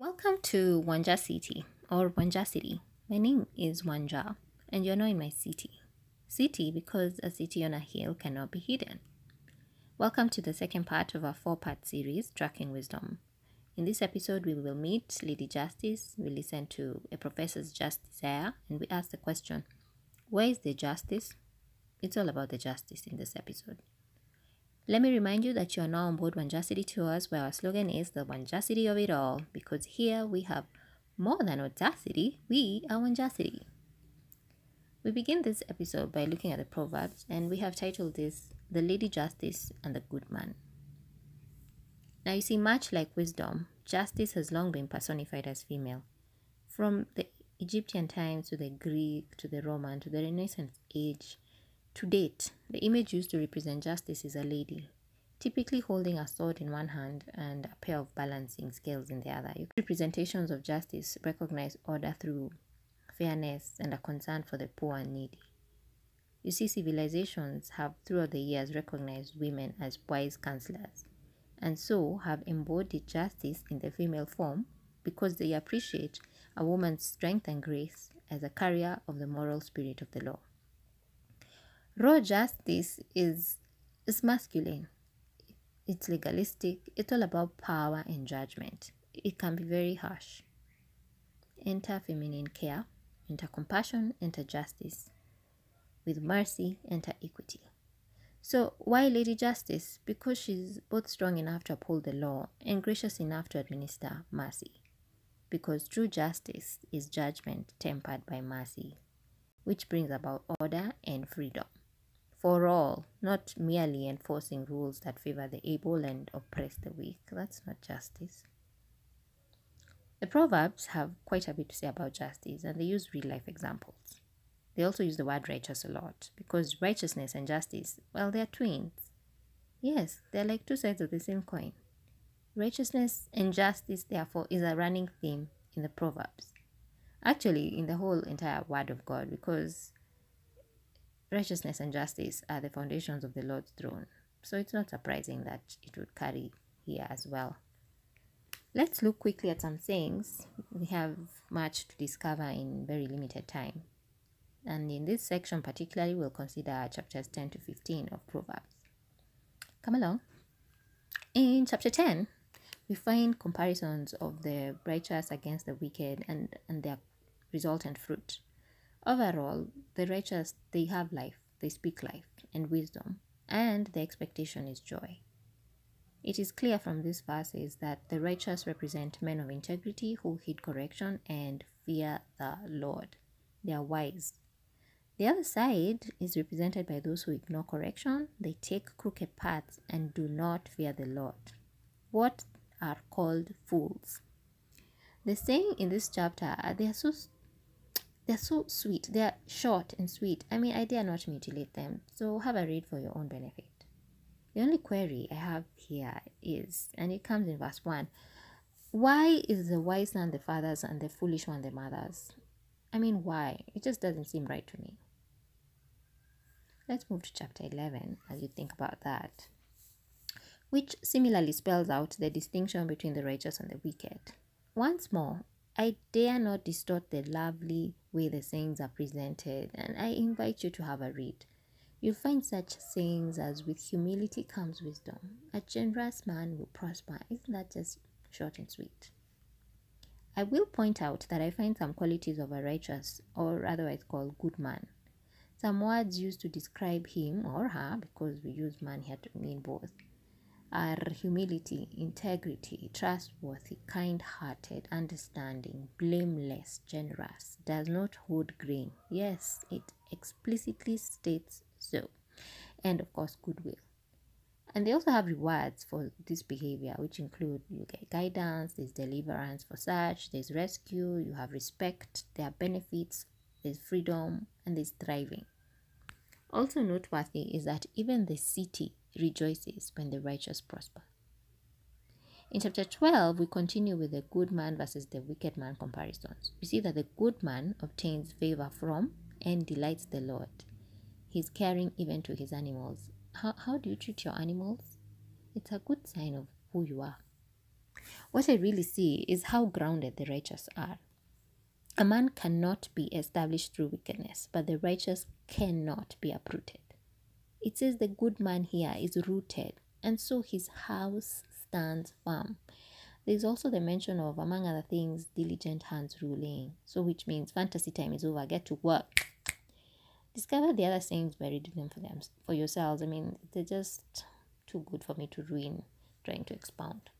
Welcome to Wanja City or Wanja City. My name is Wanja and you're not in my city. City because a city on a hill cannot be hidden. Welcome to the second part of our four part series, Tracking Wisdom. In this episode, we will meet Lady Justice, we listen to a professor's just desire, and we ask the question Where is the justice? It's all about the justice in this episode. Let me remind you that you are now on board Wanja City Tours, where our slogan is the Wanja City of it all, because here we have more than audacity, we are Wanja City. We begin this episode by looking at the Proverbs, and we have titled this The Lady Justice and the Good Man. Now, you see, much like wisdom, justice has long been personified as female. From the Egyptian times to the Greek to the Roman to the Renaissance age, to date, the image used to represent justice is a lady, typically holding a sword in one hand and a pair of balancing scales in the other. Representations of justice recognize order through fairness and a concern for the poor and needy. You see, civilizations have throughout the years recognized women as wise counselors, and so have embodied justice in the female form because they appreciate a woman's strength and grace as a carrier of the moral spirit of the law. Raw justice is, is masculine. It's legalistic. It's all about power and judgment. It can be very harsh. Enter feminine care, enter compassion, enter justice. With mercy, enter equity. So, why Lady Justice? Because she's both strong enough to uphold the law and gracious enough to administer mercy. Because true justice is judgment tempered by mercy, which brings about order and freedom for all, not merely enforcing rules that favor the able and oppress the weak. That's not justice. The Proverbs have quite a bit to say about justice and they use real life examples. They also use the word righteous a lot because righteousness and justice, well, they're twins. Yes, they're like two sides of the same coin. Righteousness and justice, therefore, is a running theme in the Proverbs. Actually, in the whole entire Word of God, because righteousness and justice are the foundations of the Lord's throne. So it's not surprising that it would carry here as well. Let's look quickly at some things. We have much to discover in very limited time. And in this section, particularly, we'll consider chapters 10 to 15 of Proverbs. Come along. In chapter 10, we find comparisons of the righteous against the wicked and, and their resultant fruit. Overall, the righteous, they have life, they speak life and wisdom, and the expectation is joy. It is clear from these verses that the righteous represent men of integrity who heed correction and fear the Lord. They are wise. The other side is represented by those who ignore correction, they take crooked paths and do not fear the Lord. What are called fools? The saying in this chapter, they are so they're so sweet. They're short and sweet. I mean, I dare not mutilate them. So have a read for your own benefit. The only query I have here is, and it comes in verse 1 why is the wise one the fathers and the foolish one the mothers? I mean, why? It just doesn't seem right to me. Let's move to chapter 11 as you think about that, which similarly spells out the distinction between the righteous and the wicked. Once more, I dare not distort the lovely way the sayings are presented, and I invite you to have a read. You'll find such sayings as with humility comes wisdom. A generous man will prosper. Isn't that just short and sweet? I will point out that I find some qualities of a righteous, or otherwise called good man. Some words used to describe him or her, because we use man here to mean both, are humility, integrity, trustworthy, kind hearted, understanding, blameless, generous, does not hold grain. Yes, it explicitly states so. And of course, goodwill. And they also have rewards for this behavior, which include you get guidance, there's deliverance for such, there's rescue, you have respect, there are benefits, there's freedom, and there's thriving. Also noteworthy is that even the city rejoices when the righteous prosper. In chapter 12, we continue with the good man versus the wicked man comparisons. We see that the good man obtains favor from and delights the Lord. He's caring even to his animals. How, how do you treat your animals? It's a good sign of who you are. What I really see is how grounded the righteous are. A man cannot be established through wickedness, but the righteous cannot be uprooted. It says the good man here is rooted, and so his house stands firm. There's also the mention of, among other things, diligent hands ruling. So, which means fantasy time is over, get to work. Discover the other sayings by reading them for them for yourselves. I mean, they're just too good for me to ruin trying to expound.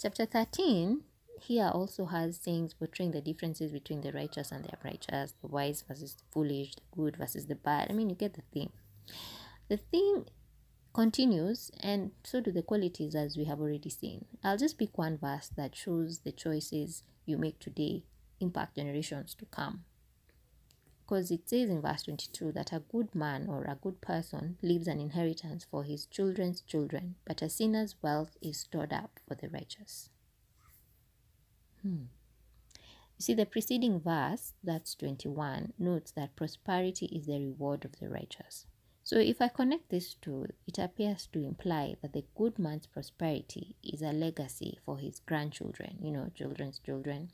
Chapter 13 here also has sayings portraying the differences between the righteous and the unrighteous, the wise versus the foolish, the good versus the bad. I mean, you get the theme. The thing continues, and so do the qualities as we have already seen. I'll just pick one verse that shows the choices you make today impact generations to come. Because it says in verse 22 that a good man or a good person leaves an inheritance for his children's children, but a sinner's wealth is stored up for the righteous. Hmm. You see, the preceding verse, that's 21, notes that prosperity is the reward of the righteous. So if I connect these two, it appears to imply that the good man's prosperity is a legacy for his grandchildren, you know, children's children.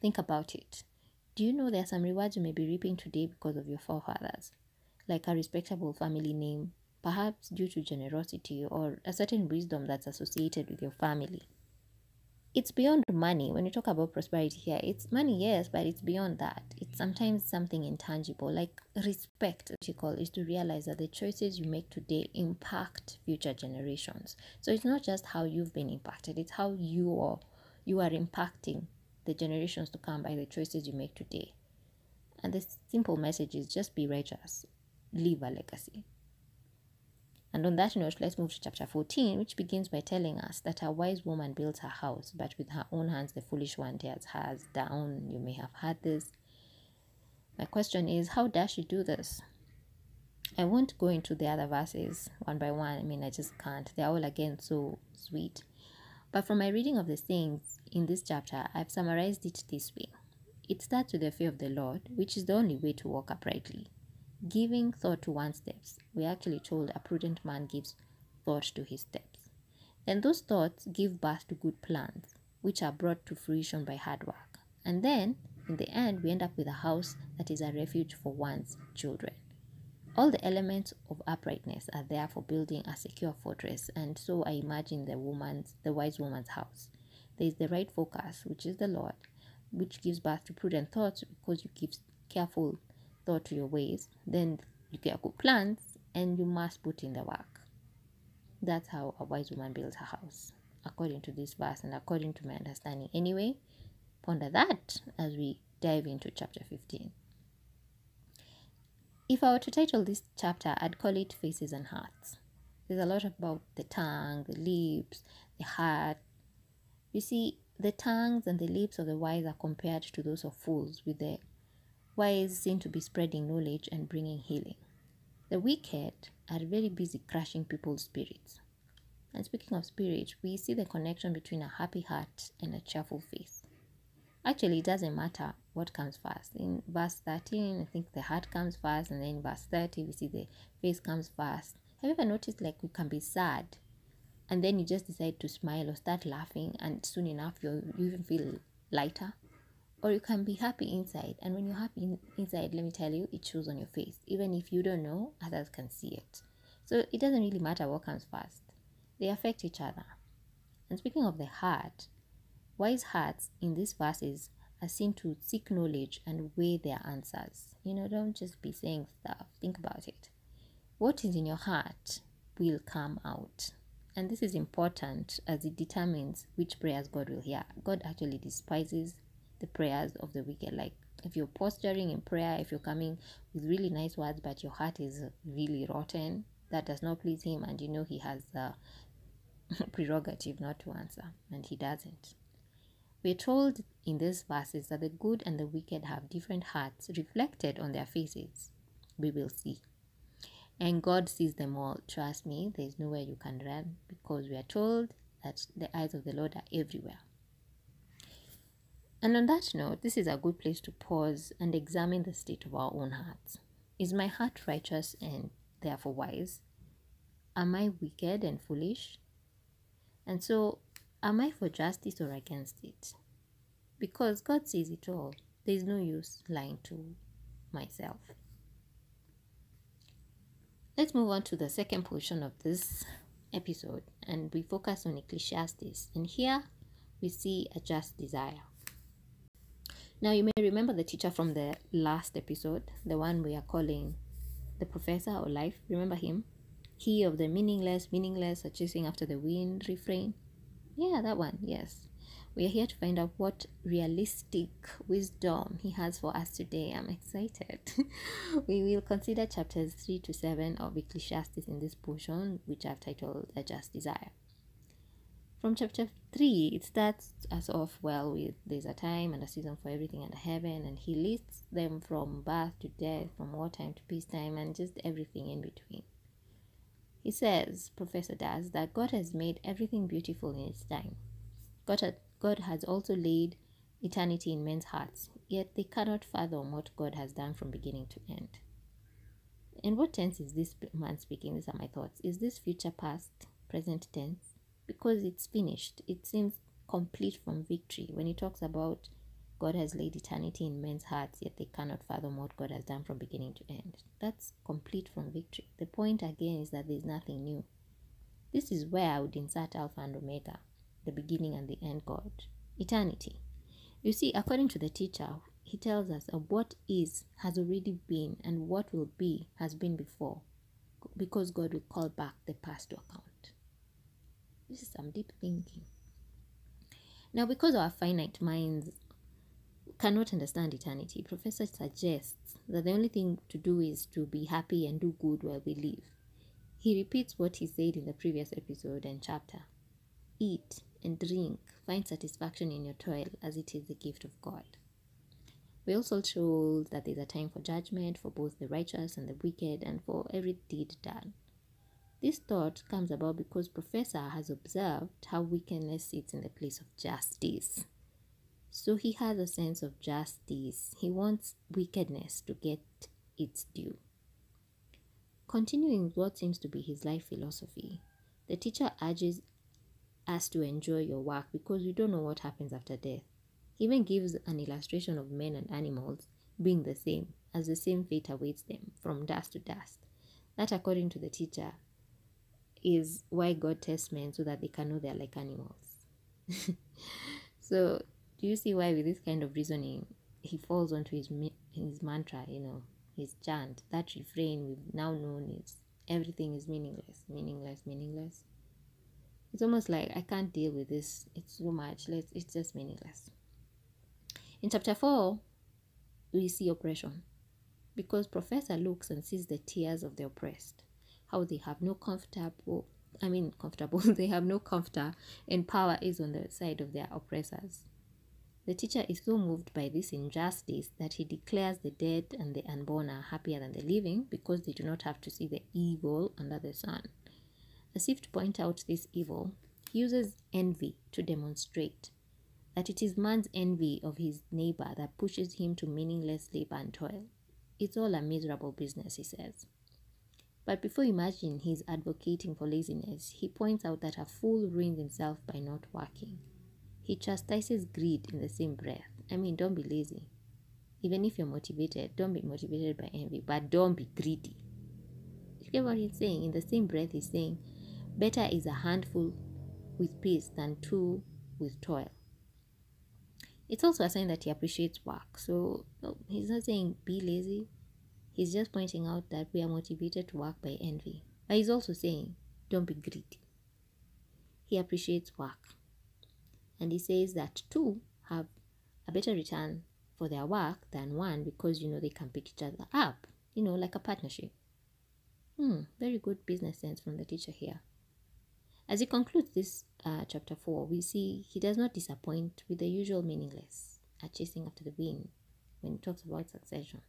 Think about it. Do you know there are some rewards you may be reaping today because of your forefathers? Like a respectable family name, perhaps due to generosity or a certain wisdom that's associated with your family it's beyond money. When you talk about prosperity here, it's money, yes, but it's beyond that. It's sometimes something intangible, like respect, what you call, is to realize that the choices you make today impact future generations. So it's not just how you've been impacted; it's how you are you are impacting the generations to come by the choices you make today. And the simple message is just be righteous, leave a legacy. And on that note, let's move to chapter 14, which begins by telling us that a wise woman builds her house, but with her own hands the foolish one tears hers down. You may have heard this. My question is, how does she do this? I won't go into the other verses one by one. I mean, I just can't. They're all again so sweet. But from my reading of the things in this chapter, I've summarized it this way. It starts with the fear of the Lord, which is the only way to walk uprightly. Giving thought to one's steps. We're actually told a prudent man gives thought to his steps. Then those thoughts give birth to good plans, which are brought to fruition by hard work. And then, in the end, we end up with a house that is a refuge for one's children. All the elements of uprightness are there for building a secure fortress, and so I imagine the woman's, the wise woman's house. There is the right focus, which is the Lord, which gives birth to prudent thoughts because you give careful thought to your ways, then you get good plans and you must put in the work. That's how a wise woman builds her house, according to this verse and according to my understanding. Anyway, ponder that as we dive into chapter 15. If I were to title this chapter, I'd call it Faces and Hearts. There's a lot about the tongue, the lips, the heart. You see, the tongues and the lips of the wise are compared to those of fools, with the wise seem to be spreading knowledge and bringing healing. The wicked are very busy crushing people's spirits. And speaking of spirit, we see the connection between a happy heart and a cheerful face. Actually, it doesn't matter what comes first. In verse 13, I think the heart comes first, and then in verse 30, we see the face comes first. Have you ever noticed like we can be sad and then you just decide to smile or start laughing, and soon enough you you even feel lighter? Or you can be happy inside. And when you're happy inside let me tell you it shows on your face. Even if you don't know others can see it. So it doesn't really matter what comes first. They affect each other. And speaking of the heart wise hearts in these verses are seen to seek knowledge and weigh their answers. You know don't just be saying stuff. Think about it. What is in your heart will come out. And this is important as it determines which prayers god will hear. God actually despises the prayers of the wicked. Like if you're posturing in prayer, if you're coming with really nice words, but your heart is really rotten, that does not please him, and you know he has the prerogative not to answer, and he doesn't. We're told in these verses that the good and the wicked have different hearts reflected on their faces. We will see. And God sees them all. Trust me, there's nowhere you can run because we are told that the eyes of the Lord are everywhere. And on that note, this is a good place to pause and examine the state of our own hearts. Is my heart righteous and therefore wise? Am I wicked and foolish? And so Am I for justice or against it? Because God sees it all. There is no use lying to myself. Let's move on to the second portion of this episode and we focus on Ecclesiastes. And here we see a just desire. Now, you may remember the teacher from the last episode, the one we are calling the professor or life. Remember him? He of the meaningless, meaningless, chasing after the wind refrain. Yeah, that one, yes. We are here to find out what realistic wisdom he has for us today. I'm excited. we will consider chapters 3 to 7 of Ecclesiastes in this portion, which I've titled A Just Desire. From chapter 3, it starts us off well with there's a time and a season for everything under heaven, and he lists them from birth to death, from wartime to peacetime, and just everything in between. He says, Professor does, that God has made everything beautiful in its time. God, had, God has also laid eternity in men's hearts, yet they cannot fathom what God has done from beginning to end. In what tense is this man speaking? These are my thoughts. Is this future past, present tense? Because it's finished. It seems complete from victory. When he talks about God has laid eternity in men's hearts, yet they cannot fathom what God has done from beginning to end. That's complete from victory. The point again is that there's nothing new. This is where I would insert Alpha and Omega the beginning and the end God, eternity. You see, according to the teacher, he tells us of what is has already been and what will be has been before, because God will call back the past to account. This is some deep thinking. Now, because our finite minds cannot understand eternity, Professor suggests that the only thing to do is to be happy and do good while we live. He repeats what he said in the previous episode and chapter Eat and drink, find satisfaction in your toil as it is the gift of God. We also told that there's a time for judgment for both the righteous and the wicked and for every deed done. This thought comes about because Professor has observed how wickedness sits in the place of justice. So he has a sense of justice. He wants wickedness to get its due. Continuing what seems to be his life philosophy, the teacher urges us to enjoy your work because we don't know what happens after death. He even gives an illustration of men and animals being the same, as the same fate awaits them from dust to dust. That, according to the teacher, is why God tests men so that they can know they're like animals. so, do you see why, with this kind of reasoning, he falls onto his his mantra, you know, his chant, that refrain we've now known is everything is meaningless, meaningless, meaningless it's almost like I can't deal with this. It's too much. Let's it's just meaningless. In chapter four, we see oppression. Because Professor looks and sees the tears of the oppressed, how they have no comfortable I mean comfortable, they have no comfort and power is on the side of their oppressors. The teacher is so moved by this injustice that he declares the dead and the unborn are happier than the living because they do not have to see the evil under the sun. As if to point out this evil, he uses envy to demonstrate that it is man's envy of his neighbor that pushes him to meaningless labor and toil. It's all a miserable business, he says. But before you imagine he's advocating for laziness, he points out that a fool ruins himself by not working. He chastises greed in the same breath. I mean, don't be lazy. Even if you're motivated, don't be motivated by envy, but don't be greedy. You get what he's saying? In the same breath, he's saying, Better is a handful with peace than two with toil. It's also a sign that he appreciates work. So he's not saying be lazy. He's just pointing out that we are motivated to work by envy. But he's also saying don't be greedy. He appreciates work. And he says that two have a better return for their work than one because you know they can pick each other up, you know, like a partnership. Hmm, very good business sense from the teacher here. As he concludes this uh, chapter 4, we see he does not disappoint with the usual meaningless, a chasing after the wind, when he talks about succession.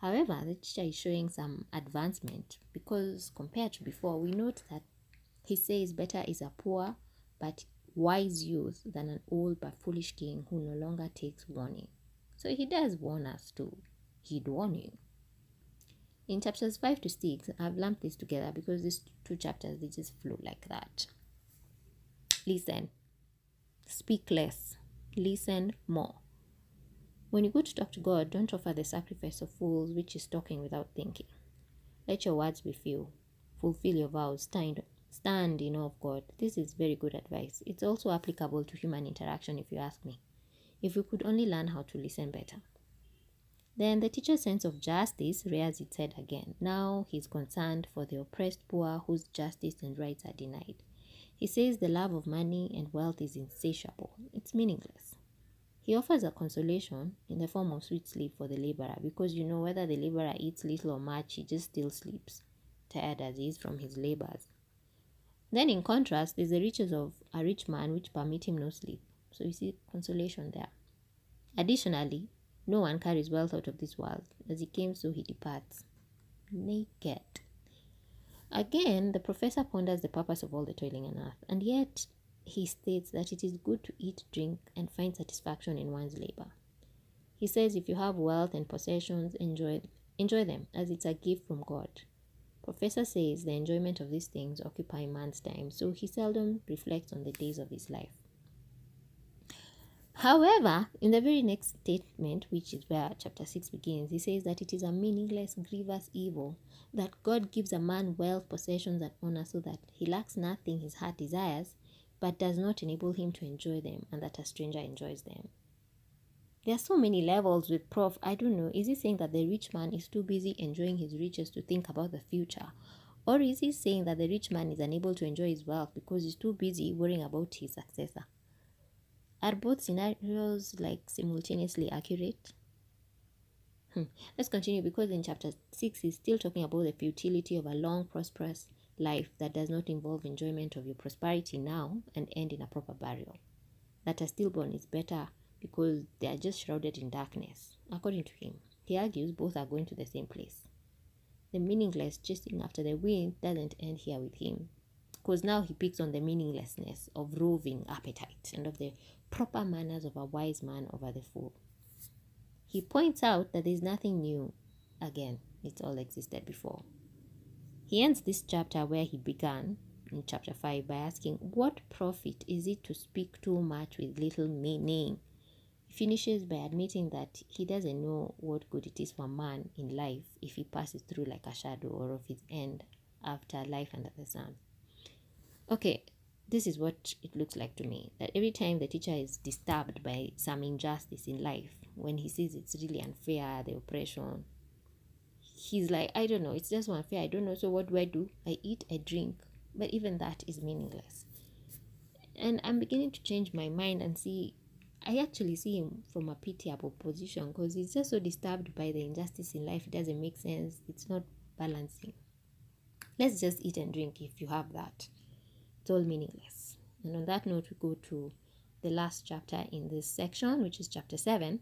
However, the teacher is showing some advancement because compared to before, we note that he says better is a poor but wise youth than an old but foolish king who no longer takes warning. So he does warn us to heed warning. In chapters 5 to 6, I've lumped this together because these two chapters they just flow like that. Listen, speak less, listen more. When you go to talk to God, don't offer the sacrifice of fools, which is talking without thinking. Let your words be few. Fulfill your vows. Stand, stand in awe of God. This is very good advice. It's also applicable to human interaction, if you ask me. If we could only learn how to listen better. Then the teacher's sense of justice rears its head again. Now he's concerned for the oppressed poor whose justice and rights are denied. He says the love of money and wealth is insatiable. It's meaningless. He offers a consolation in the form of sweet sleep for the laborer because you know whether the laborer eats little or much, he just still sleeps, tired as he is from his labors. Then, in contrast, there's the riches of a rich man which permit him no sleep. So you see consolation there. Additionally, no one carries wealth out of this world. As he came, so he departs. Naked. Again, the professor ponders the purpose of all the toiling on earth, and yet he states that it is good to eat, drink, and find satisfaction in one's labor. He says if you have wealth and possessions, enjoy enjoy them as it's a gift from God. Professor says the enjoyment of these things occupy man's time, so he seldom reflects on the days of his life. However, in the very next statement, which is where chapter 6 begins, he says that it is a meaningless, grievous evil that God gives a man wealth, possessions, and honor so that he lacks nothing his heart desires, but does not enable him to enjoy them, and that a stranger enjoys them. There are so many levels with Prof. I don't know. Is he saying that the rich man is too busy enjoying his riches to think about the future? Or is he saying that the rich man is unable to enjoy his wealth because he's too busy worrying about his successor? Are both scenarios like simultaneously accurate? Hmm. Let's continue because in chapter 6 he's still talking about the futility of a long, prosperous life that does not involve enjoyment of your prosperity now and end in a proper burial. That a stillborn is better because they are just shrouded in darkness. According to him, he argues both are going to the same place. The meaningless chasing after the wind doesn't end here with him, because now he picks on the meaninglessness of roving appetite and of the proper manners of a wise man over the fool. He points out that there is nothing new. Again, it all existed before. He ends this chapter where he began in chapter 5 by asking, What profit is it to speak too much with little meaning? He finishes by admitting that he doesn't know what good it is for man in life if he passes through like a shadow or of his end after life under the sun. Okay, this is what it looks like to me that every time the teacher is disturbed by some injustice in life, when he sees it's really unfair, the oppression, he's like, I don't know, it's just one unfair. I don't know. So what do I do? I eat, I drink. But even that is meaningless. And I'm beginning to change my mind and see I actually see him from a pitiable position because he's just so disturbed by the injustice in life. It doesn't make sense. It's not balancing. Let's just eat and drink if you have that. It's all meaningless. And on that note, we go to the last chapter in this section, which is chapter 7.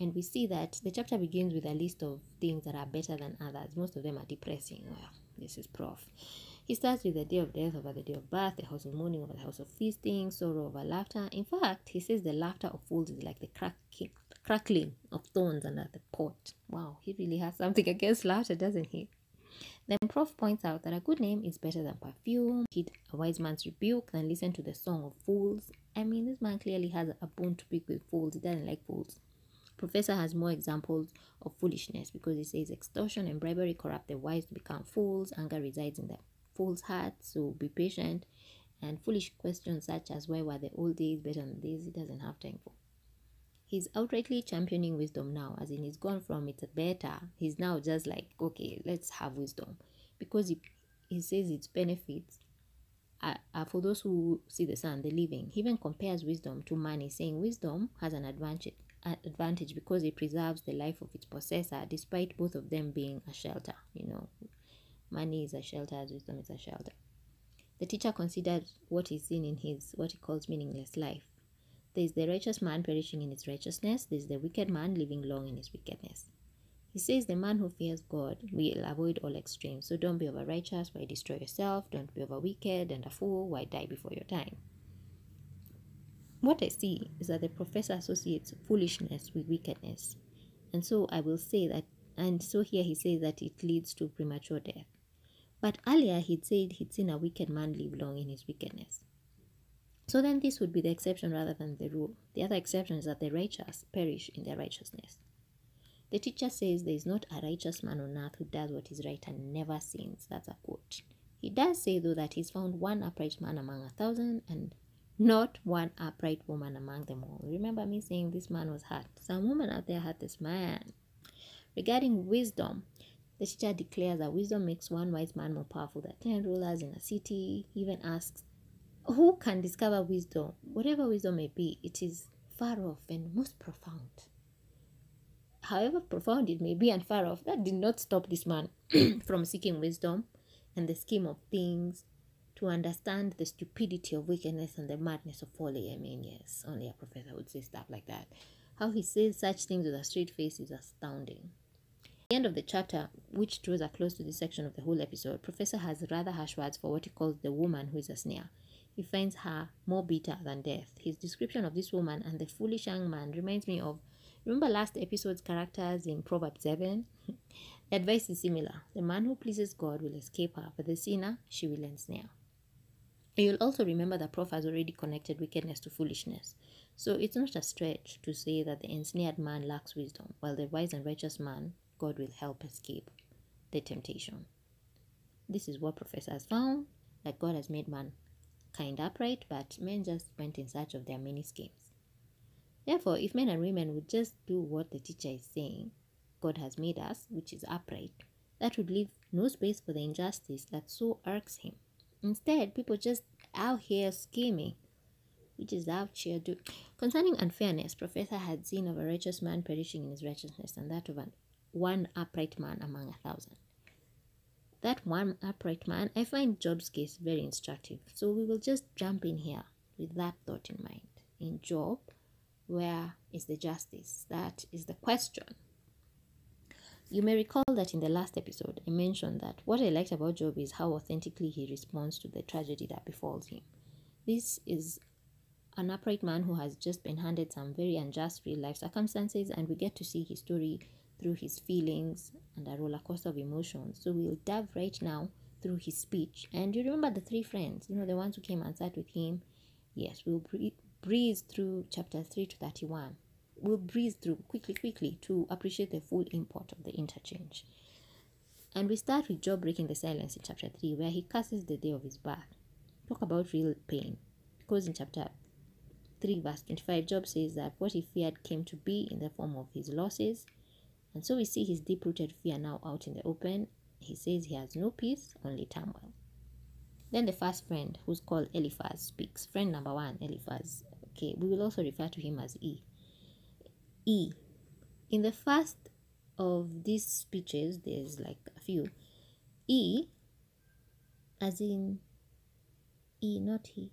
And we see that the chapter begins with a list of things that are better than others. Most of them are depressing. Well, this is prof. He starts with the day of death over the day of birth, the house of mourning over the house of feasting, sorrow over laughter. In fact, he says the laughter of fools is like the crackling of thorns under the pot. Wow, he really has something against laughter, doesn't he? Then Prof points out that a good name is better than perfume, heed a wise man's rebuke than listen to the song of fools. I mean, this man clearly has a bone to pick with fools. He doesn't like fools. Professor has more examples of foolishness because he says extortion and bribery corrupt the wise to become fools. Anger resides in the fool's heart, so be patient. And foolish questions such as why were the old days better than these, he doesn't have time for. He's outrightly championing wisdom now, as in he's gone from it's better. He's now just like, okay, let's have wisdom. Because he, he says its benefits are, are for those who see the sun, the living. He even compares wisdom to money, saying wisdom has an advantage advantage because it preserves the life of its possessor, despite both of them being a shelter. You know, money is a shelter, wisdom is a shelter. The teacher considered what is seen in his what he calls meaningless life. There is the righteous man perishing in his righteousness, there is the wicked man living long in his wickedness. He says the man who fears God will avoid all extremes. So don't be over righteous, why destroy yourself? Don't be over wicked and a fool, why die before your time? What I see is that the professor associates foolishness with wickedness. And so I will say that, and so here he says that it leads to premature death. But earlier he'd said he'd seen a wicked man live long in his wickedness. So then this would be the exception rather than the rule. The other exception is that the righteous perish in their righteousness. The teacher says there is not a righteous man on earth who does what is right and never sins. That's a quote. He does say, though, that he's found one upright man among a thousand and not one upright woman among them all. Remember me saying this man was hurt. Some woman out there hurt this man. Regarding wisdom, the teacher declares that wisdom makes one wise man more powerful than ten rulers in a city. He even asks, Who can discover wisdom? Whatever wisdom may be, it is far off and most profound. However profound it may be and far off, that did not stop this man from seeking wisdom and the scheme of things to understand the stupidity of wickedness and the madness of folly. I mean, yes, only a professor would say stuff like that. How he says such things with a straight face is astounding. At the end of the chapter, which draws a close to this section of the whole episode, Professor has rather harsh words for what he calls the woman who is a snare. He finds her more bitter than death. His description of this woman and the foolish young man reminds me of remember last episode's characters in Proverbs 7? the advice is similar. The man who pleases God will escape her, but the sinner she will ensnare. You'll also remember that Prof has already connected wickedness to foolishness. So it's not a stretch to say that the ensnared man lacks wisdom, while the wise and righteous man, God will help escape the temptation. This is what Professor has found that God has made man kind upright, but men just went in search of their many schemes. Therefore, if men and women would just do what the teacher is saying, God has made us, which is upright, that would leave no space for the injustice that so irks him. Instead, people just out here scheming, which is out here do. Concerning unfairness, Professor had seen of a righteous man perishing in his righteousness, and that of an one upright man among a thousand. That one upright man, I find Job's case very instructive. So we will just jump in here with that thought in mind. In Job, where is the justice? That is the question. You may recall that in the last episode, I mentioned that what I liked about Job is how authentically he responds to the tragedy that befalls him. This is an upright man who has just been handed some very unjust real life circumstances, and we get to see his story through his feelings and a roller coaster of emotions. So we'll dive right now through his speech. And you remember the three friends, you know, the ones who came and sat with him? Yes, we'll breeze through chapter 3 to 31 we'll breeze through quickly, quickly to appreciate the full import of the interchange. And we start with Job breaking the silence in chapter 3, where he curses the day of his birth. Talk about real pain. Because in chapter 3, verse 25, Job says that what he feared came to be in the form of his losses. And so we see his deep rooted fear now out in the open. He says he has no peace, only turmoil. Then the first friend, who's called Eliphaz, speaks. Friend number one, Eliphaz. Okay, we will also refer to him as E. E. In the first of these speeches, there's like a few. E, as in E, not he.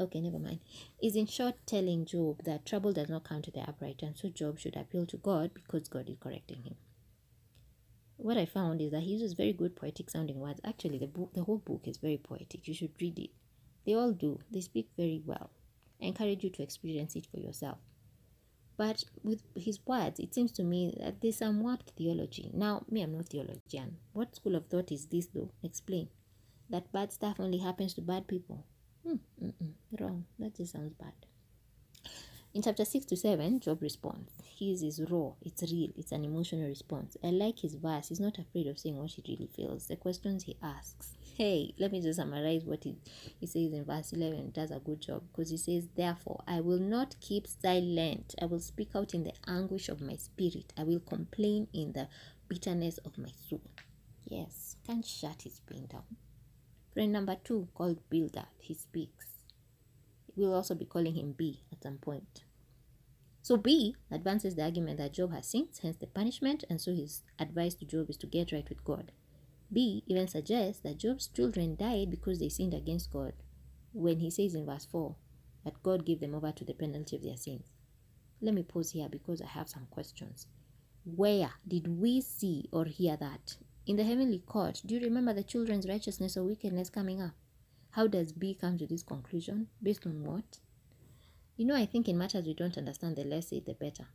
Okay, never mind. Is in short telling Job that trouble does not come to the upright, and so Job should appeal to God because God is correcting him. What I found is that he uses very good poetic sounding words. Actually, the book, the whole book is very poetic. You should read it. They all do. They speak very well. I encourage you to experience it for yourself. But with his words, it seems to me that there's some warped theology. Now, me, I'm no theologian. What school of thought is this, though? Explain. That bad stuff only happens to bad people. Hmm, wrong. That just sounds bad. In chapter 6 to 7, Job responds. His is raw, it's real, it's an emotional response. I like his verse. He's not afraid of saying what he really feels, the questions he asks. Hey, let me just summarize what he, he says in verse 11. It does a good job because he says, Therefore, I will not keep silent. I will speak out in the anguish of my spirit. I will complain in the bitterness of my soul. Yes, can't shut his pain down. Friend number two, called Bildad he speaks. We'll also be calling him B at some point. So B advances the argument that Job has sinned, hence the punishment, and so his advice to Job is to get right with God. B even suggests that Job's children died because they sinned against God, when he says in verse 4 that God gave them over to the penalty of their sins. Let me pause here because I have some questions. Where did we see or hear that? In the heavenly court, do you remember the children's righteousness or wickedness coming up? How does B come to this conclusion? Based on what? You know, I think in matters we don't understand, the less said, the better.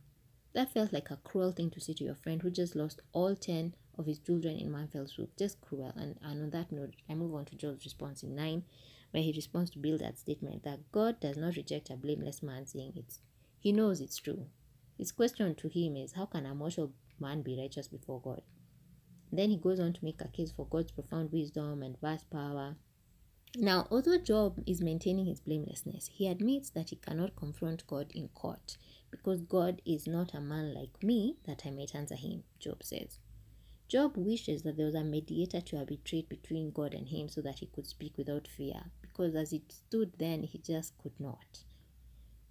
That felt like a cruel thing to say to your friend who just lost all 10 of his children in one fell swoop. Just cruel. And, and on that note, I move on to Job's response in 9, where he responds to Bildad's statement that God does not reject a blameless man saying it. He knows it's true. His question to him is, How can a mortal man be righteous before God? Then he goes on to make a case for God's profound wisdom and vast power. Now, although Job is maintaining his blamelessness, he admits that he cannot confront God in court because God is not a man like me that I might answer him, Job says. Job wishes that there was a mediator to arbitrate between God and him so that he could speak without fear, because as it stood then, he just could not.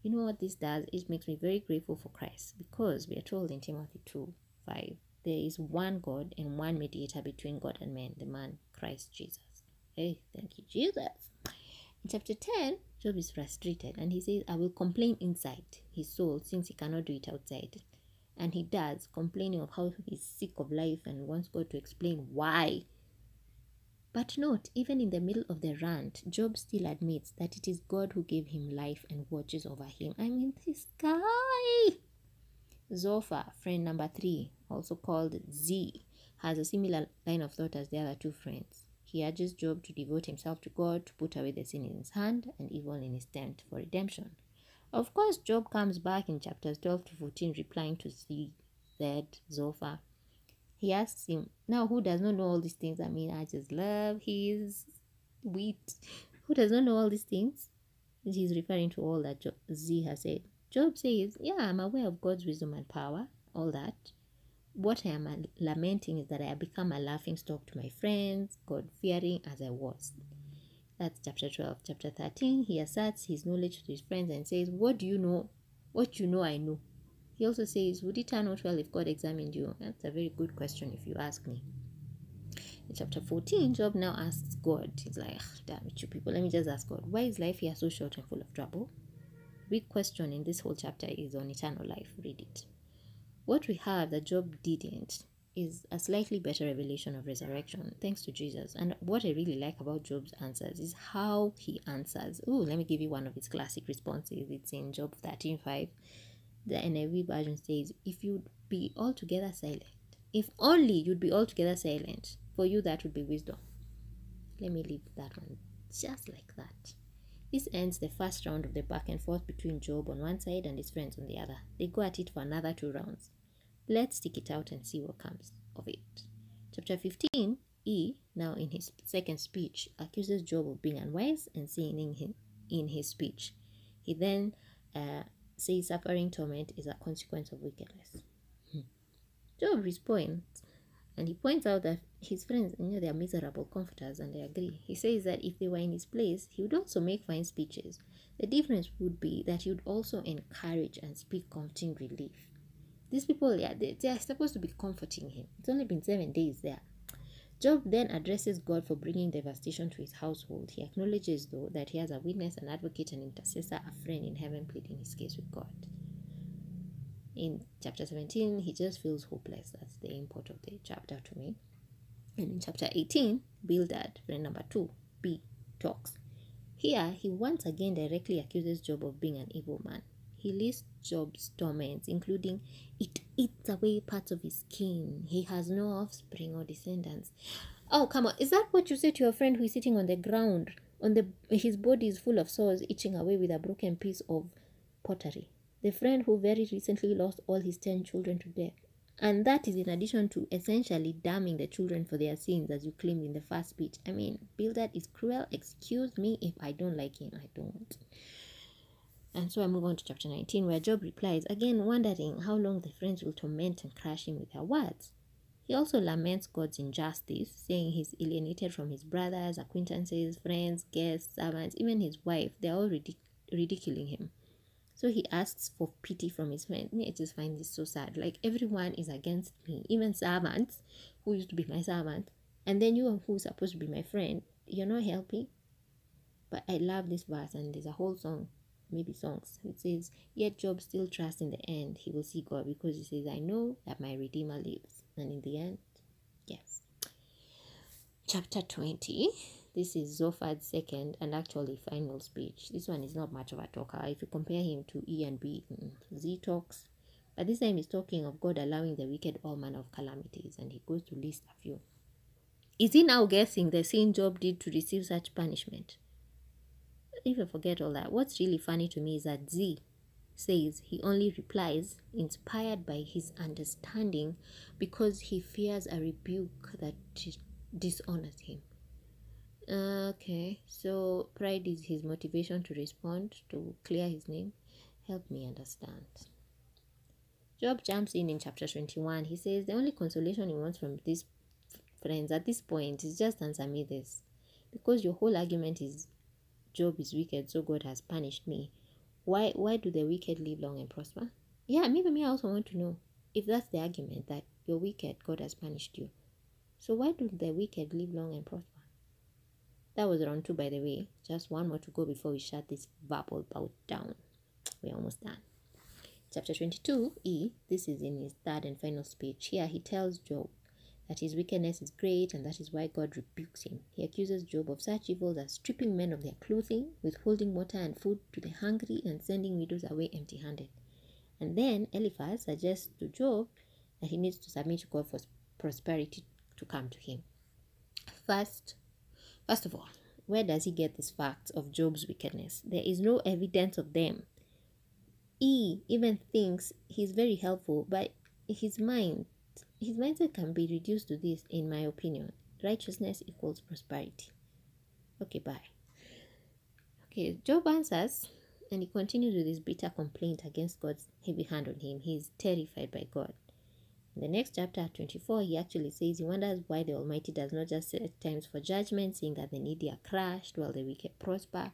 You know what this does? It makes me very grateful for Christ because we are told in Timothy 2 5 there is one God and one mediator between God and man, the man Christ Jesus. Hey, thank you, Jesus. In chapter 10, Job is frustrated and he says, I will complain inside his soul since he cannot do it outside. And he does, complaining of how he's sick of life and wants God to explain why. But note, even in the middle of the rant, Job still admits that it is God who gave him life and watches over him. I mean, this guy. Zophar, friend number three, also called Z, has a similar line of thought as the other two friends. He urges Job to devote himself to God, to put away the sin in his hand and evil in his tent for redemption. Of course, Job comes back in chapters 12 to 14, replying to Z, Zophar. He asks him, Now, who does not know all these things? I mean, I just love his wheat. Who does not know all these things? He's referring to all that Job, Z has said. Job says, Yeah, I'm aware of God's wisdom and power, all that what I am lamenting is that I have become a laughing stock to my friends, God fearing as I was. That's chapter 12. Chapter 13, he asserts his knowledge to his friends and says, What do you know? What you know, I know. He also says, Would it turn out well if God examined you? That's a very good question if you ask me. In chapter 14, Job now asks God, he's like, ah, damn it, you people, let me just ask God, why is life here so short and full of trouble? big question in this whole chapter is on eternal life. Read it. What we have that Job didn't is a slightly better revelation of resurrection, thanks to Jesus. And what I really like about Job's answers is how he answers. Oh, let me give you one of his classic responses. It's in Job 13:5. The NIV version says, If you'd be altogether silent, if only you'd be altogether silent, for you that would be wisdom. Let me leave that one just like that. This ends the first round of the back and forth between Job on one side and his friends on the other. They go at it for another two rounds. Let's stick it out and see what comes of it. Chapter 15, E, now in his second speech, accuses Job of being unwise and sinning in, in his speech. He then uh, says suffering torment is a consequence of wickedness. Hmm. Job responds and he points out that his friends, you know, they are miserable comforters and they agree. He says that if they were in his place, he would also make fine speeches. The difference would be that he would also encourage and speak comforting relief. These people, yeah, they, they are supposed to be comforting him. It's only been seven days there. Job then addresses God for bringing devastation to his household. He acknowledges, though, that he has a witness, an advocate, an intercessor, a friend in heaven pleading his case with God. In chapter 17, he just feels hopeless. That's the import of the chapter to me. And in chapter 18, Bildad, friend number 2, B, talks. Here, he once again directly accuses Job of being an evil man. He lists Job's torments, including it eats away parts of his skin. He has no offspring or descendants. Oh, come on. Is that what you say to your friend who is sitting on the ground? On the his body is full of sores, itching away with a broken piece of pottery. The friend who very recently lost all his ten children to death. And that is in addition to essentially damning the children for their sins, as you claimed in the first speech. I mean, Bildad is cruel. Excuse me if I don't like him. I don't. And so I move on to chapter 19, where Job replies, again wondering how long the friends will torment and crush him with their words. He also laments God's injustice, saying he's alienated from his brothers, acquaintances, friends, guests, servants, even his wife. They're all ridic- ridiculing him. So he asks for pity from his friends. I just find this so sad. Like everyone is against me, even servants who used to be my servant. And then you who's supposed to be my friend, you're not helping. But I love this verse, and there's a whole song maybe songs. It says, Yet Job still trusts in the end he will see God because he says, I know that my Redeemer lives. And in the end, yes. Chapter 20. This is Zophar's second and actually final speech. This one is not much of a talker. If you compare him to E and B, mm, talks. But this time he's talking of God allowing the wicked all manner of calamities, and he goes to list a few. Is he now guessing the sin Job did to receive such punishment? Even forget all that. What's really funny to me is that Z says he only replies inspired by his understanding because he fears a rebuke that dishonors him. Okay, so pride is his motivation to respond, to clear his name. Help me understand. Job jumps in in chapter 21. He says the only consolation he wants from these friends at this point is just answer me this. Because your whole argument is Job is wicked, so God has punished me. Why why do the wicked live long and prosper? Yeah, maybe me I also want to know if that's the argument that you're wicked, God has punished you. So why do the wicked live long and prosper? That was round two, by the way. Just one more to go before we shut this verbal bout down. We're almost done. Chapter 22, E, this is in his third and final speech. Here he tells Job that his wickedness is great and that is why God rebukes him. He accuses Job of such evils as stripping men of their clothing, withholding water and food to the hungry, and sending widows away empty handed. And then Eliphaz suggests to Job that he needs to submit to God for prosperity to come to him. First, First of all, where does he get these facts of Job's wickedness? There is no evidence of them. He even thinks he's very helpful, but his mind, his mindset can be reduced to this, in my opinion. Righteousness equals prosperity. Okay, bye. Okay, Job answers and he continues with his bitter complaint against God's heavy hand on him. He is terrified by God. In the next chapter, 24, he actually says he wonders why the Almighty does not just set times for judgment, seeing that the needy are crushed while the wicked prosper.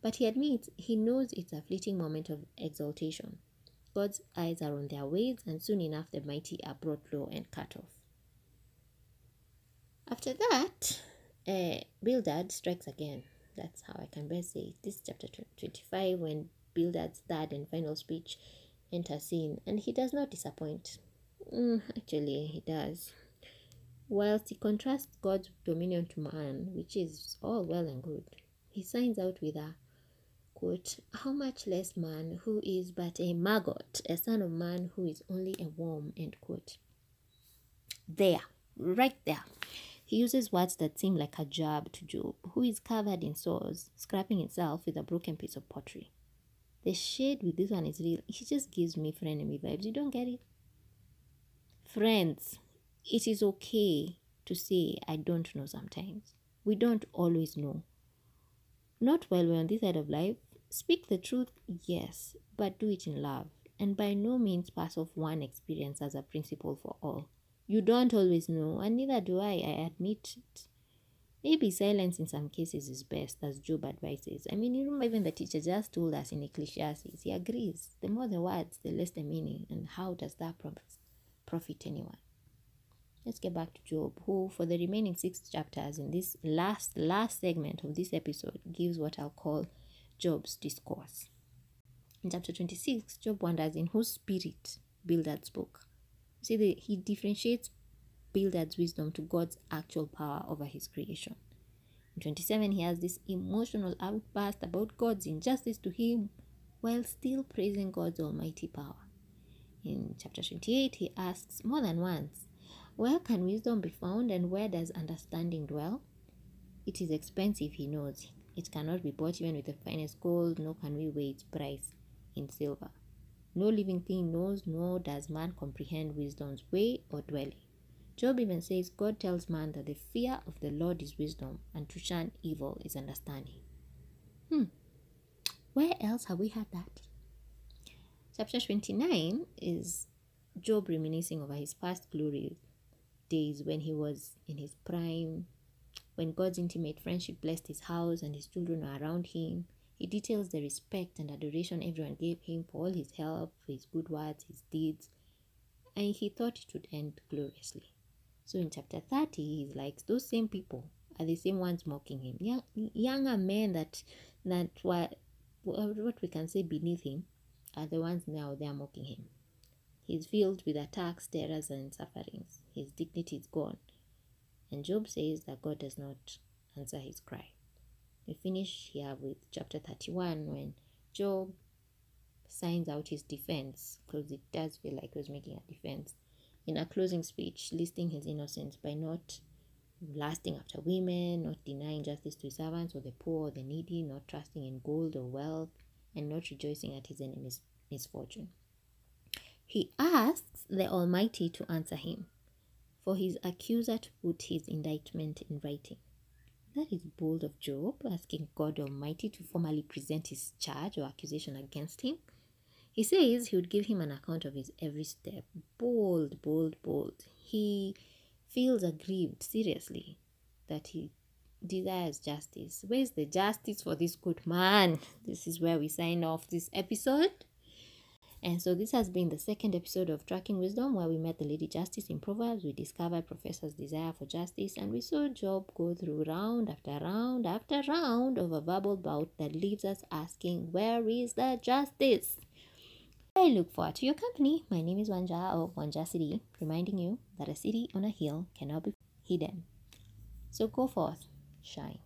But he admits he knows it's a fleeting moment of exaltation. God's eyes are on their ways, and soon enough the mighty are brought low and cut off. After that, uh, Bildad strikes again. That's how I can best say it. This chapter 25, when Bildad's third and final speech enters in, and he does not disappoint. Mm, actually, he does. Whilst he contrasts God's dominion to man, which is all well and good, he signs out with a quote, How much less man who is but a maggot, a son of man who is only a worm, end quote. There, right there. He uses words that seem like a jab to Job, who is covered in sores, scraping himself with a broken piece of pottery. The shade with this one is real. He just gives me frenemy vibes. You don't get it? Friends, it is okay to say, I don't know sometimes. We don't always know. Not while we're on this side of life. Speak the truth, yes, but do it in love. And by no means pass off one experience as a principle for all. You don't always know, and neither do I, I admit it. Maybe silence in some cases is best, as Job advises. I mean, you remember even the teacher just told us in Ecclesiastes, he agrees. The more the words, the less the meaning. And how does that profit anyone. Let's get back to Job, who, for the remaining six chapters in this last last segment of this episode, gives what I'll call Job's discourse. In chapter 26, Job wonders in whose spirit Bildad spoke. See, the, he differentiates Bildad's wisdom to God's actual power over his creation. In 27, he has this emotional outburst about God's injustice to him while still praising God's almighty power. In chapter 28, he asks more than once, Where can wisdom be found and where does understanding dwell? It is expensive, he knows. It cannot be bought even with the finest gold, nor can we weigh its price in silver. No living thing knows, nor does man comprehend wisdom's way or dwelling. Job even says God tells man that the fear of the Lord is wisdom, and to shun evil is understanding. Hmm. Where else have we had that? Chapter 29 is Job reminiscing over his past glory days when he was in his prime, when God's intimate friendship blessed his house and his children were around him. He details the respect and adoration everyone gave him for all his help, for his good words, his deeds, and he thought it would end gloriously. So in chapter 30, he's like, those same people are the same ones mocking him. Young, younger men that, that were, what we can say, beneath him, are the ones now they are mocking him. He's filled with attacks, terrors, and sufferings. His dignity is gone. And Job says that God does not answer his cry. We finish here with chapter 31 when Job signs out his defense, because it does feel like he was making a defense, in a closing speech listing his innocence by not lasting after women, not denying justice to his servants or the poor or the needy, not trusting in gold or wealth, and not rejoicing at his enemy's misfortune. He asks the Almighty to answer him, for his accuser to put his indictment in writing. That is bold of Job, asking God Almighty to formally present his charge or accusation against him. He says he would give him an account of his every step. Bold, bold, bold. He feels aggrieved, seriously, that he desires justice. Where's the justice for this good man? This is where we sign off this episode. And so this has been the second episode of Tracking Wisdom, where we met the Lady Justice in Proverbs. We discovered Professor's desire for justice, and we saw Job go through round after round after round of a verbal bout that leaves us asking, where is the justice? I look forward to your company. My name is Wanja of Wanja City, reminding you that a city on a hill cannot be hidden. So go forth, shine.